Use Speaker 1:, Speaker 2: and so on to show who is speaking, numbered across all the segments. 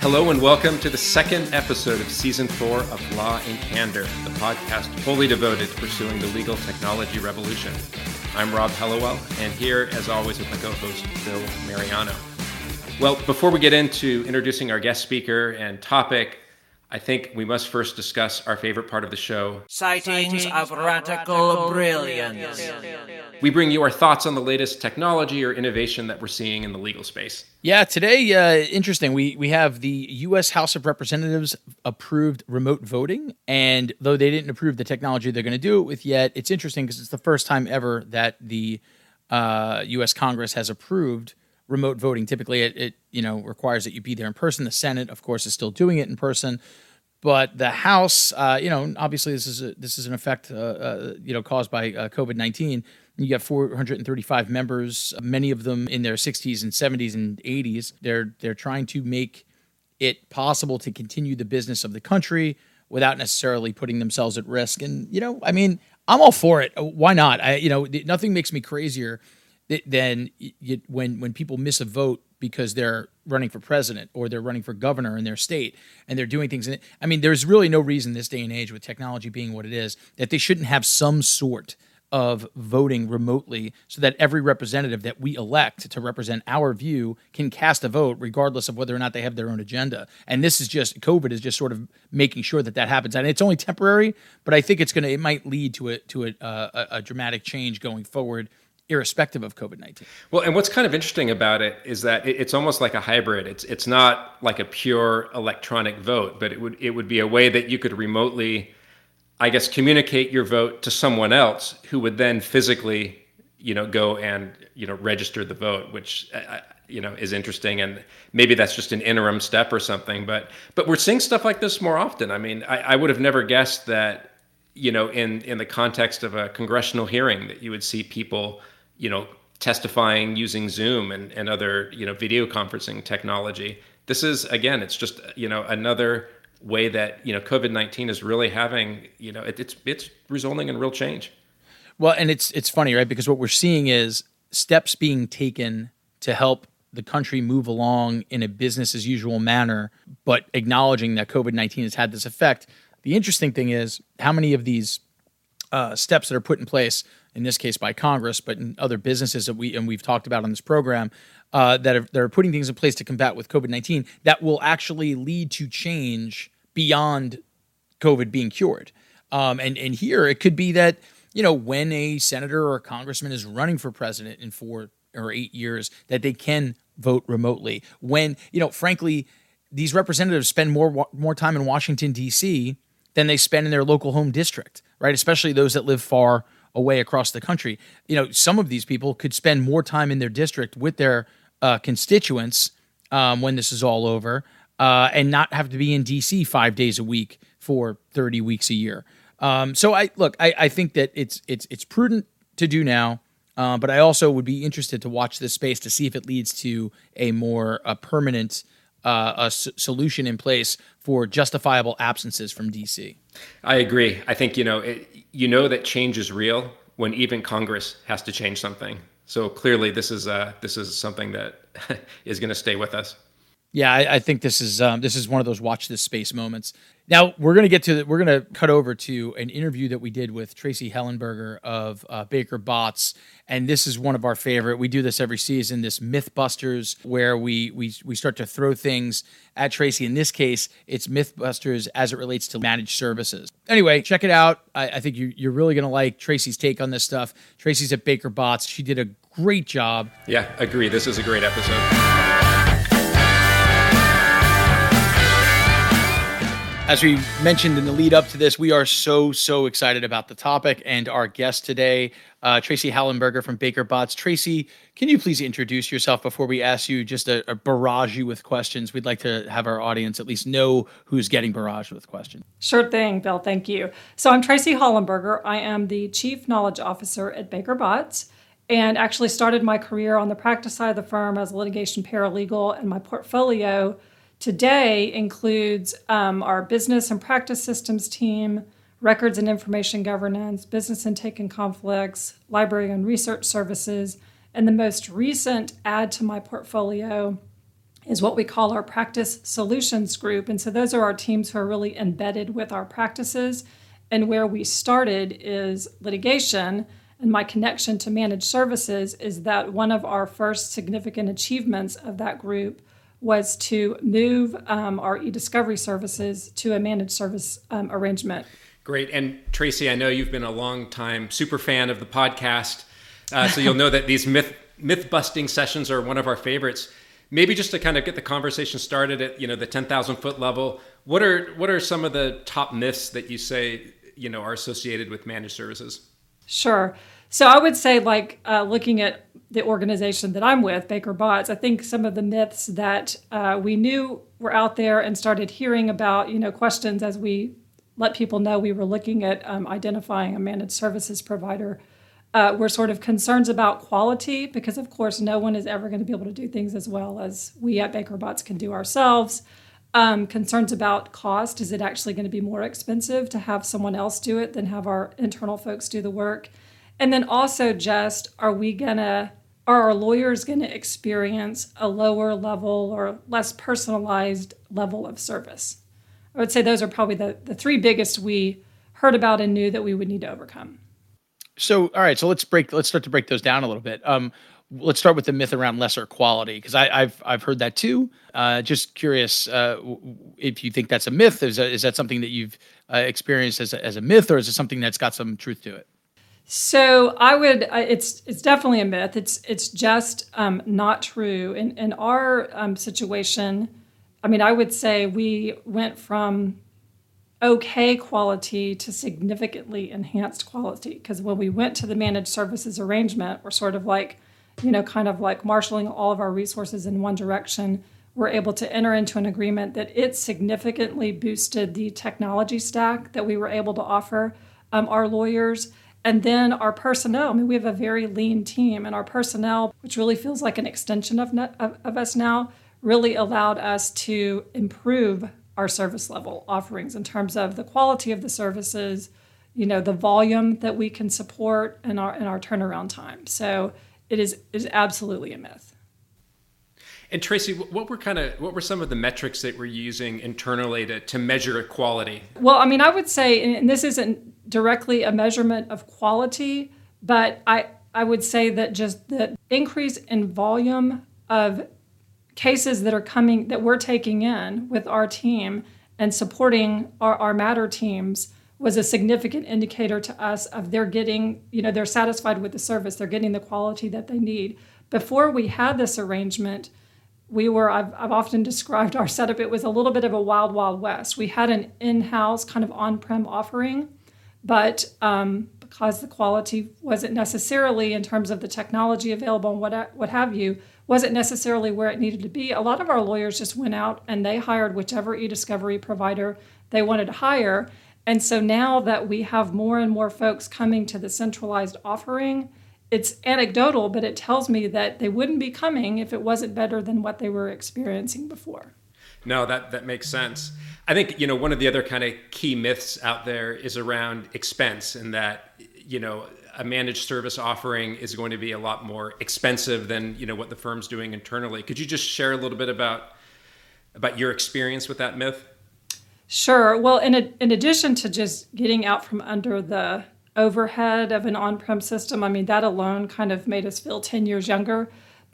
Speaker 1: Hello and welcome to the second episode of season four of Law and Candor, the podcast fully devoted to pursuing the legal technology revolution. I'm Rob Hellewell, and here, as always, with my co-host Bill Mariano. Well, before we get into introducing our guest speaker and topic, I think we must first discuss our favorite part of the show.
Speaker 2: Sightings of radical brilliance.
Speaker 1: We bring you our thoughts on the latest technology or innovation that we're seeing in the legal space.
Speaker 3: Yeah, today, uh, interesting. We we have the U.S. House of Representatives approved remote voting, and though they didn't approve the technology they're going to do it with yet, it's interesting because it's the first time ever that the uh, U.S. Congress has approved remote voting. Typically, it, it you know requires that you be there in person. The Senate, of course, is still doing it in person, but the House, uh, you know, obviously this is a, this is an effect, uh, uh, you know, caused by uh, COVID nineteen. You got 435 members, many of them in their 60s and 70s and 80s. They're they're trying to make it possible to continue the business of the country without necessarily putting themselves at risk. And you know, I mean, I'm all for it. Why not? I, you know, nothing makes me crazier than you, when when people miss a vote because they're running for president or they're running for governor in their state and they're doing things. And I mean, there's really no reason this day and age, with technology being what it is, that they shouldn't have some sort of voting remotely so that every representative that we elect to represent our view can cast a vote regardless of whether or not they have their own agenda and this is just covid is just sort of making sure that that happens and it's only temporary but i think it's going to it might lead to a to a, uh, a dramatic change going forward irrespective of COVID nineteen.
Speaker 1: Well, and what's kind of interesting about it is that it's almost like a hybrid. It's it's not like a pure electronic vote, but it would it would be a way that you could remotely, I guess, communicate your vote to someone else who would then physically, you know, go and you know register the vote, which. Uh, uh, you know is interesting and maybe that's just an interim step or something but but we're seeing stuff like this more often i mean i, I would have never guessed that you know in in the context of a congressional hearing that you would see people you know, testifying using Zoom and, and other, you know, video conferencing technology. This is, again, it's just, you know, another way that, you know, COVID-19 is really having, you know, it, it's, it's resulting in real change.
Speaker 3: Well, and it's, it's funny, right? Because what we're seeing is steps being taken to help the country move along in a business as usual manner, but acknowledging that COVID 19 has had this effect. The interesting thing is how many of these uh, steps that are put in place in this case by Congress, but in other businesses that we and we've talked about on this program uh, that are that are putting things in place to combat with COVID nineteen that will actually lead to change beyond COVID being cured. Um, and and here it could be that you know when a senator or a congressman is running for president in four or eight years that they can vote remotely. When you know, frankly, these representatives spend more more time in Washington D.C. than they spend in their local home district, right? Especially those that live far away across the country. You know, some of these people could spend more time in their district with their uh, constituents um, when this is all over, uh, and not have to be in DC five days a week for thirty weeks a year. Um, so I look, I, I, think that it's it's it's prudent to do now. Uh, but I also would be interested to watch this space to see if it leads to a more a permanent uh, a s- solution in place for justifiable absences from DC.
Speaker 1: I agree. I think you know it, you know that change is real when even Congress has to change something. So clearly, this is uh, this is something that is going to stay with us.
Speaker 3: Yeah, I, I think this is um, this is one of those watch this space moments. Now we're to get to the, we're to cut over to an interview that we did with Tracy Hellenberger of uh, Baker Botts, and this is one of our favorite. We do this every season, this MythBusters, where we we we start to throw things at Tracy. In this case, it's MythBusters as it relates to managed services. Anyway, check it out. I, I think you, you're really to like Tracy's take on this stuff. Tracy's at Baker Botts. She did a great job.
Speaker 1: Yeah, agree. This is a great episode.
Speaker 3: As we mentioned in the lead up to this, we are so, so excited about the topic and our guest today, uh, Tracy Hallenberger from Baker Botts. Tracy, can you please introduce yourself before we ask you just a, a barrage you with questions? We'd like to have our audience at least know who's getting barraged with questions.
Speaker 4: Sure thing, Bill. Thank you. So I'm Tracy Hallenberger. I am the Chief Knowledge Officer at Baker Botts and actually started my career on the practice side of the firm as a litigation paralegal, and my portfolio today includes um, our business and practice systems team, records and information governance, business intake and conflicts, library and research services, and the most recent add to my portfolio is what we call our practice solutions group. And so those are our teams who are really embedded with our practices. And where we started is litigation. And my connection to managed services is that one of our first significant achievements of that group was to move um, our e-discovery services to a managed service um, arrangement.
Speaker 1: Great. And Tracy, I know you've been a long time super fan of the podcast, uh, so you'll know that these myth myth busting sessions are one of our favorites. Maybe just to kind of get the conversation started at you know the ten thousand foot level, what are what are some of the top myths that you say you know are associated with managed services?
Speaker 4: Sure. So I would say, like uh, looking at the organization that I'm with, Baker Botts, I think some of the myths that uh, we knew were out there and started hearing about, you know, questions as we let people know we were looking at um, identifying a managed services provider. Uh, were sort of concerns about quality because, of course, no one is ever going to be able to do things as well as we at Baker Botts can do ourselves. Um, concerns about cost is it actually going to be more expensive to have someone else do it than have our internal folks do the work? And then also just are we gonna are our lawyers going to experience a lower level or less personalized level of service? I would say those are probably the, the three biggest we heard about and knew that we would need to overcome.
Speaker 3: So, all right, so let's break. Let's start to break those down a little bit. Um, let's start with the myth around lesser quality because I've I've heard that too. Uh, just curious uh, if you think that's a myth. Is that, is that something that you've uh, experienced as a, as a myth, or is it something that's got some truth to it?
Speaker 4: So I would. It's it's definitely a myth. It's it's just um, not true. In in our um, situation, I mean, I would say we went from okay quality to significantly enhanced quality because when we went to the managed services arrangement, we're sort of like, you know, kind of like marshaling all of our resources in one direction. We're able to enter into an agreement that it significantly boosted the technology stack that we were able to offer um, our lawyers and then our personnel, I mean, we have a very lean team, and our personnel, which really feels like an extension of, of, of us now, really allowed us to improve our service level offerings in terms of the quality of the services, you know, the volume that we can support, and our and our turnaround time. So it is is absolutely a myth.
Speaker 1: And Tracy, what were kind of what were some of the metrics that we're using internally to, to measure quality?
Speaker 4: Well, I mean, I would say, and this isn't directly a measurement of quality, but I I would say that just the increase in volume of cases that are coming that we're taking in with our team and supporting our, our matter teams was a significant indicator to us of they're getting, you know, they're satisfied with the service, they're getting the quality that they need. Before we had this arrangement, we were I've, I've often described our setup it was a little bit of a wild wild west we had an in-house kind of on-prem offering but um, because the quality wasn't necessarily in terms of the technology available and what, what have you wasn't necessarily where it needed to be a lot of our lawyers just went out and they hired whichever e-discovery provider they wanted to hire and so now that we have more and more folks coming to the centralized offering it's anecdotal, but it tells me that they wouldn't be coming if it wasn't better than what they were experiencing before.
Speaker 1: No, that that makes sense. I think you know one of the other kind of key myths out there is around expense, and that you know a managed service offering is going to be a lot more expensive than you know what the firm's doing internally. Could you just share a little bit about about your experience with that myth?
Speaker 4: Sure. Well, in a, in addition to just getting out from under the overhead of an on-prem system. I mean, that alone kind of made us feel 10 years younger.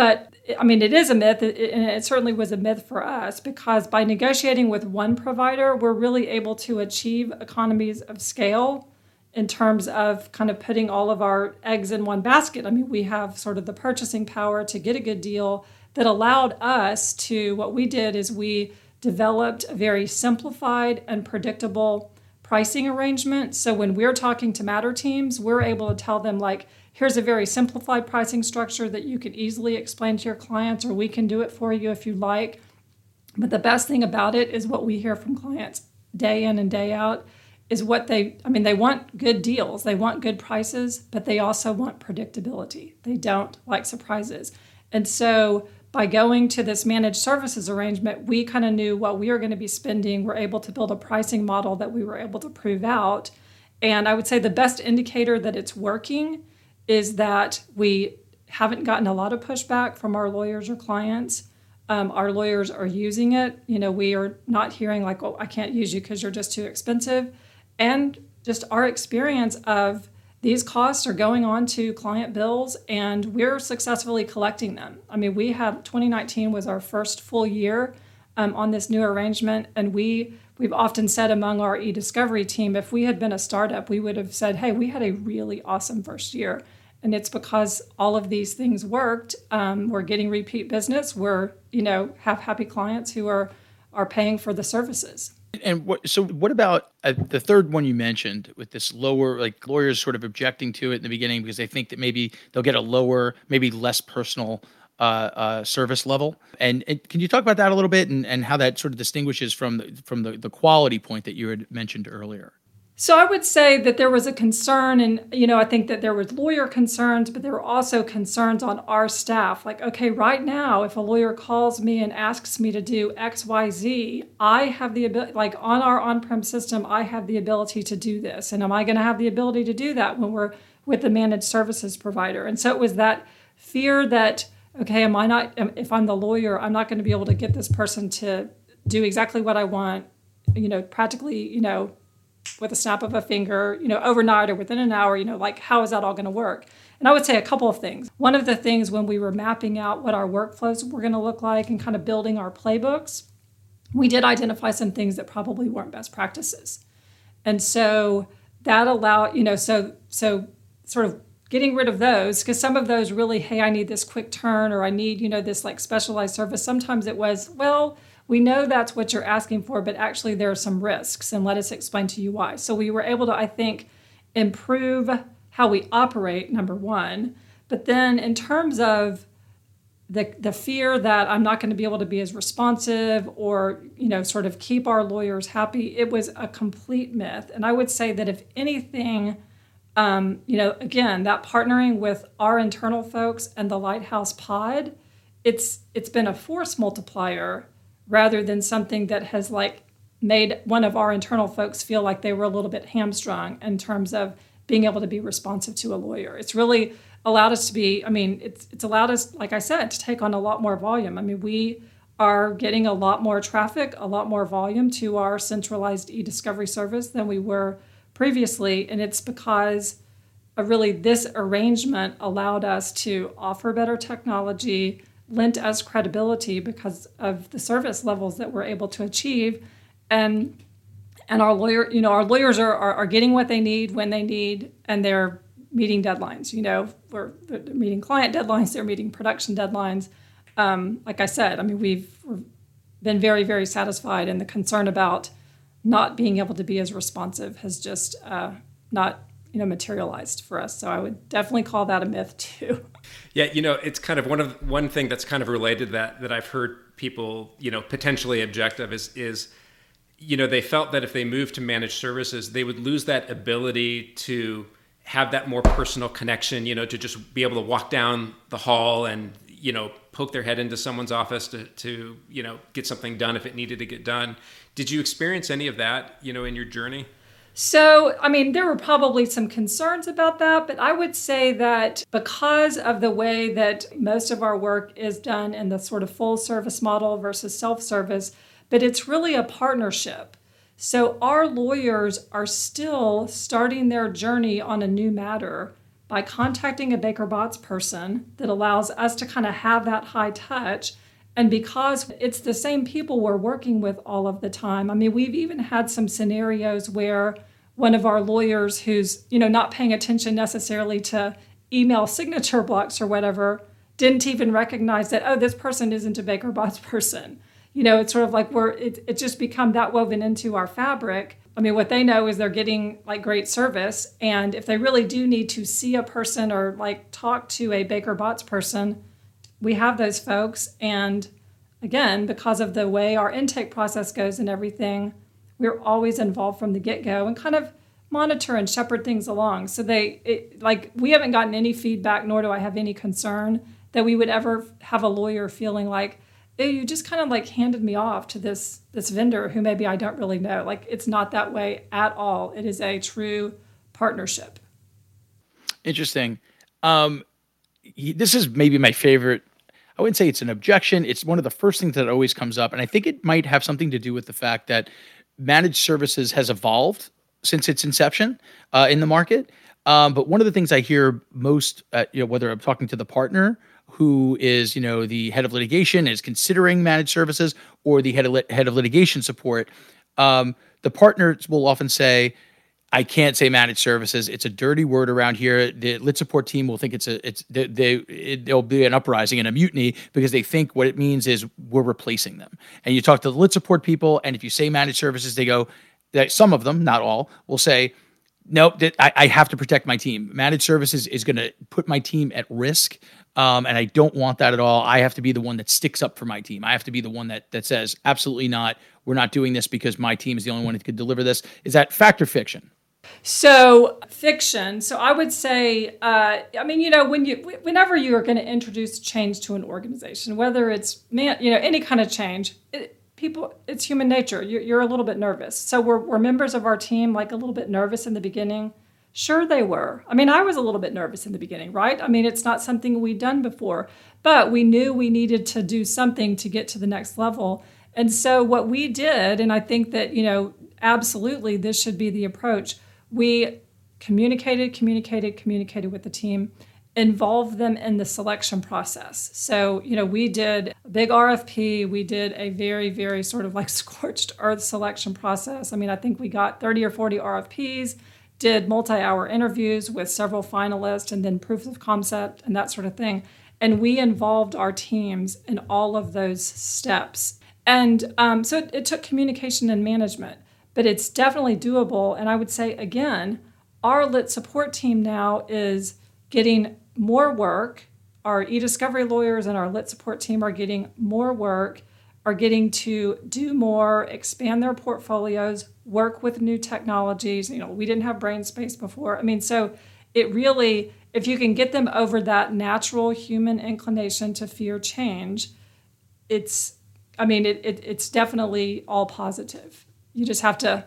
Speaker 4: But I mean, it is a myth, and it certainly was a myth for us because by negotiating with one provider, we're really able to achieve economies of scale in terms of kind of putting all of our eggs in one basket. I mean, we have sort of the purchasing power to get a good deal that allowed us to, what we did is we developed a very simplified and predictable pricing arrangement. So when we're talking to matter teams, we're able to tell them like, here's a very simplified pricing structure that you can easily explain to your clients, or we can do it for you if you like. But the best thing about it is what we hear from clients day in and day out is what they I mean they want good deals, they want good prices, but they also want predictability. They don't like surprises. And so by going to this managed services arrangement, we kind of knew what we were going to be spending. We're able to build a pricing model that we were able to prove out. And I would say the best indicator that it's working is that we haven't gotten a lot of pushback from our lawyers or clients Um, our lawyers are using it. You know, we are not hearing like, "Oh, I can't use you because you're just too expensive," and just our experience of these costs are going on to client bills and we're successfully collecting them. I mean, we have 2019 was our first full year um, on this new arrangement, and we we've often said among our e-discovery team, if we had been a startup, we would have said, "Hey, we had a really awesome first year." And it's because all of these things worked. Um, we're getting repeat business. We're, you know, have happy clients who are are paying for the services.
Speaker 3: And what? So what about uh, the third one you mentioned with this lower, like lawyers sort of objecting to it in the beginning because they think that maybe they'll get a lower, maybe less personal uh, uh, service level. And, and, can you talk about that a little bit and, and how that sort of distinguishes from the, from the, the quality point that you had mentioned earlier?
Speaker 4: So I would say that there was a concern, and you know, I think that there was lawyer concerns, but there were also concerns on our staff. Like, okay, right now, if a lawyer calls me and asks me to do X, Y, Z, I have the ability, like on our on-prem system, I have the ability to do this, and am I going to have the ability to do that when we're with the managed services provider? And so it was that fear that okay, am I not? If I'm the lawyer, I'm not going to be able to get this person to do exactly what I want. You know, practically, you know with a snap of a finger, you know, overnight or within an hour, you know, like how is that all going to work? And I would say a couple of things. One of the things when we were mapping out what our workflows were going to look like and kind of building our playbooks, we did identify some things that probably weren't best practices. And so that allowed, you know, so so sort of getting rid of those because some of those really, hey, I need this quick turn or I need, you know, this like specialized service. Sometimes it was, well, we know that's what you're asking for, but actually there are some risks, and let us explain to you why. So we were able to, I think, improve how we operate, number one. But then in terms of the, the fear that I'm not going to be able to be as responsive or, you know, sort of keep our lawyers happy, it was a complete myth. And I would say that if anything, um, you know, again, that partnering with our internal folks and the Lighthouse Pod, it's it's been a force multiplier rather than something that has like made one of our internal folks feel like they were a little bit hamstrung in terms of being able to be responsive to a lawyer. It's really allowed us to be, I mean, it's it's allowed us, like I said, to take on a lot more volume. I mean, we are getting a lot more traffic, a lot more volume to our centralized e-discovery service than we were previously. And it's because really this arrangement allowed us to offer better technology, lent us credibility because of the service levels that we're able to achieve. And and our lawyer you know our lawyers are, are, are getting what they need when they need and they're meeting deadlines you know we're meeting client deadlines they're meeting production deadlines. Um, like i said i mean we've been very very satisfied and the concern about not being able to be as responsive has just uh, not you know materialized for us. So i would definitely call that a myth too.
Speaker 1: Yeah you know it's kind of one of one thing that's kind of related to that that i've heard people you know potentially objective is is you know they felt that if they moved to managed services they would lose that ability to have that more personal connection you know to just be able to walk down the hall and you know poke their head into someone's office to, to you know get something done if it needed to get done. Did you experience any of that you know in your journey
Speaker 4: so, I mean, there were probably some concerns about that, but I would say that because of the way that most of our work is done in the sort of full service model versus self service, but it's really a partnership. So, our lawyers are still starting their journey on a new matter by contacting a Baker Botts person that allows us to kind of have that high touch and because it's the same people we're working with all of the time, I mean, we've even had some scenarios where one of our lawyers who's, you know, not paying attention necessarily to email signature blocks or whatever, didn't even recognize that, oh, this person isn't a Baker Botts person. You know, it's sort of like we're, it, it's just become that woven into our fabric. I mean, what they know is they're getting like great service. And if they really do need to see a person or like talk to a Baker Botts person, we have those folks. And again, because of the way our intake process goes and everything, we're always involved from the get go and kind of monitor and shepherd things along. So they, it, like, we haven't gotten any feedback, nor do I have any concern that we would ever have a lawyer feeling like, you just kind of like handed me off to this this vendor who maybe I don't really know. Like, it's not that way at all. It is a true partnership.
Speaker 3: Interesting. Um, this is maybe my favorite I wouldn't say it's an objection. It's one of the first things that always comes up. And I think it might have something to do with the fact that managed services has evolved since its inception uh, in the market. Um, but one of the things I hear most, uh, you know, whether I'm talking to the partner who is, you know, the head of litigation is considering managed services or the head of, lit- head of litigation support, um, the partners will often say, I can't say managed services. It's a dirty word around here. The lit support team will think it's a it's they, they it, there'll be an uprising and a mutiny because they think what it means is we're replacing them. And you talk to the lit support people, and if you say managed services, they go that some of them, not all, will say, nope, I, I have to protect my team. Managed services is going to put my team at risk. Um, and I don't want that at all. I have to be the one that sticks up for my team. I have to be the one that that says, absolutely not. We're not doing this because my team is the only one that could deliver this. Is that fact or fiction?
Speaker 4: So fiction. So I would say, uh, I mean, you know, when you, whenever you are going to introduce change to an organization, whether it's man, you know, any kind of change, it, people, it's human nature. You're, you're a little bit nervous. So were, were members of our team like a little bit nervous in the beginning? Sure, they were. I mean, I was a little bit nervous in the beginning, right? I mean, it's not something we'd done before, but we knew we needed to do something to get to the next level. And so what we did, and I think that, you know, absolutely this should be the approach we communicated, communicated, communicated with the team, involved them in the selection process. So, you know, we did a big RFP, we did a very, very sort of like scorched earth selection process. I mean, I think we got 30 or 40 RFPs, did multi hour interviews with several finalists, and then proofs of concept and that sort of thing. And we involved our teams in all of those steps. And um, so it, it took communication and management but it's definitely doable. And I would say, again, our lit support team now is getting more work. Our e-discovery lawyers and our lit support team are getting more work, are getting to do more, expand their portfolios, work with new technologies. You know, we didn't have brain space before. I mean, so it really, if you can get them over that natural human inclination to fear change, it's, I mean, it, it it's definitely all positive. You just have to,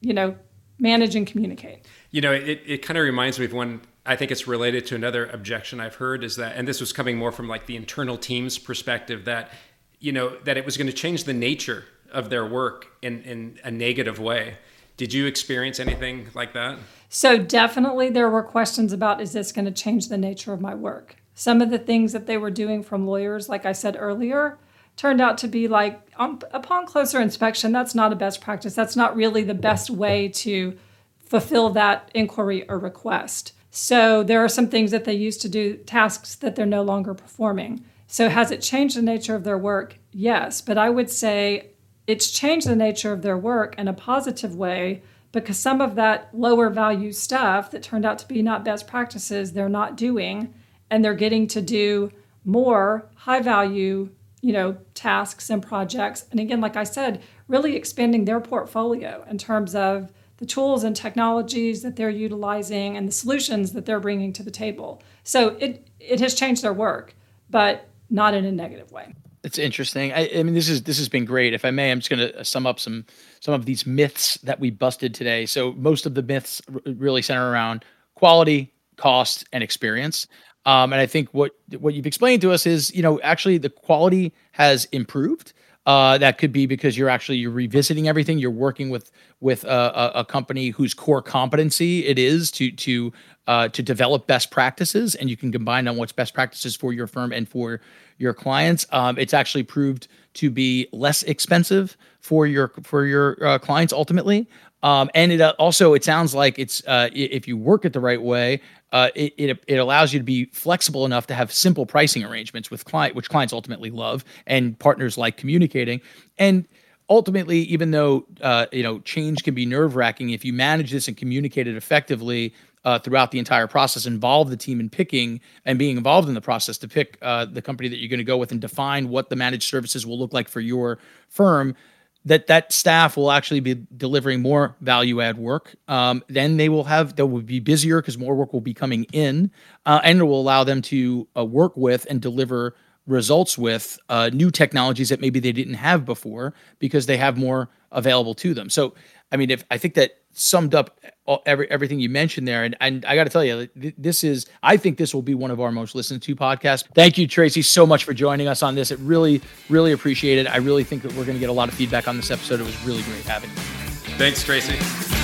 Speaker 4: you know, manage and communicate.
Speaker 1: You know, it, it kind of reminds me of one, I think it's related to another objection I've heard is that, and this was coming more from like the internal team's perspective, that, you know, that it was going to change the nature of their work in, in a negative way. Did you experience anything like that?
Speaker 4: So, definitely there were questions about is this going to change the nature of my work? Some of the things that they were doing from lawyers, like I said earlier, turned out to be like um, upon closer inspection that's not a best practice. That's not really the best way to fulfill that inquiry or request. So there are some things that they used to do tasks that they're no longer performing. So has it changed the nature of their work? Yes but i would say it's changed the nature of their work in a positive way because some of that lower value stuff that turned out to be not best practices they're not doing and they're getting to do more high value you know, tasks and projects. And again, like I said, really expanding their portfolio in terms of the tools and technologies that they're utilizing and the solutions that they're bringing to the table. So it it has changed their work, but not in a negative way.
Speaker 3: It's interesting. I, I mean, this is this has been great. If I may, I'm just going to sum up some some of these myths that we busted today. So most of the myths really center around quality, cost, and experience. Um, and I think what what you've explained to us is, you know, actually the quality has improved. Uh, that could be because you're actually you're revisiting everything. You're working with with a, a, a company whose core competency it is to to uh, to develop best practices, and you can combine on what's best practices for your firm and for your clients. Um, it's actually proved to be less expensive for your for your uh, clients ultimately. Um, and it uh, also it sounds like it's uh, if you work it the right way, uh, it, it, it allows you to be flexible enough to have simple pricing arrangements with client, which clients ultimately love, and partners like communicating. And ultimately, even though uh, you know change can be nerve wracking, if you manage this and communicate it effectively uh, throughout the entire process, involve the team in picking and being involved in the process to pick uh, the company that you're going to go with and define what the managed services will look like for your firm that that staff will actually be delivering more value add work. Um, then they will have they will be busier because more work will be coming in, uh, and it will allow them to uh, work with and deliver results with uh, new technologies that maybe they didn't have before because they have more available to them. So, I mean, if I think that summed up all, every everything you mentioned there, and, and I got to tell you, this is I think this will be one of our most listened to podcasts. Thank you, Tracy, so much for joining us on this. It really, really appreciate it. I really think that we're going to get a lot of feedback on this episode. It was really great having you.
Speaker 1: Thanks, Tracy.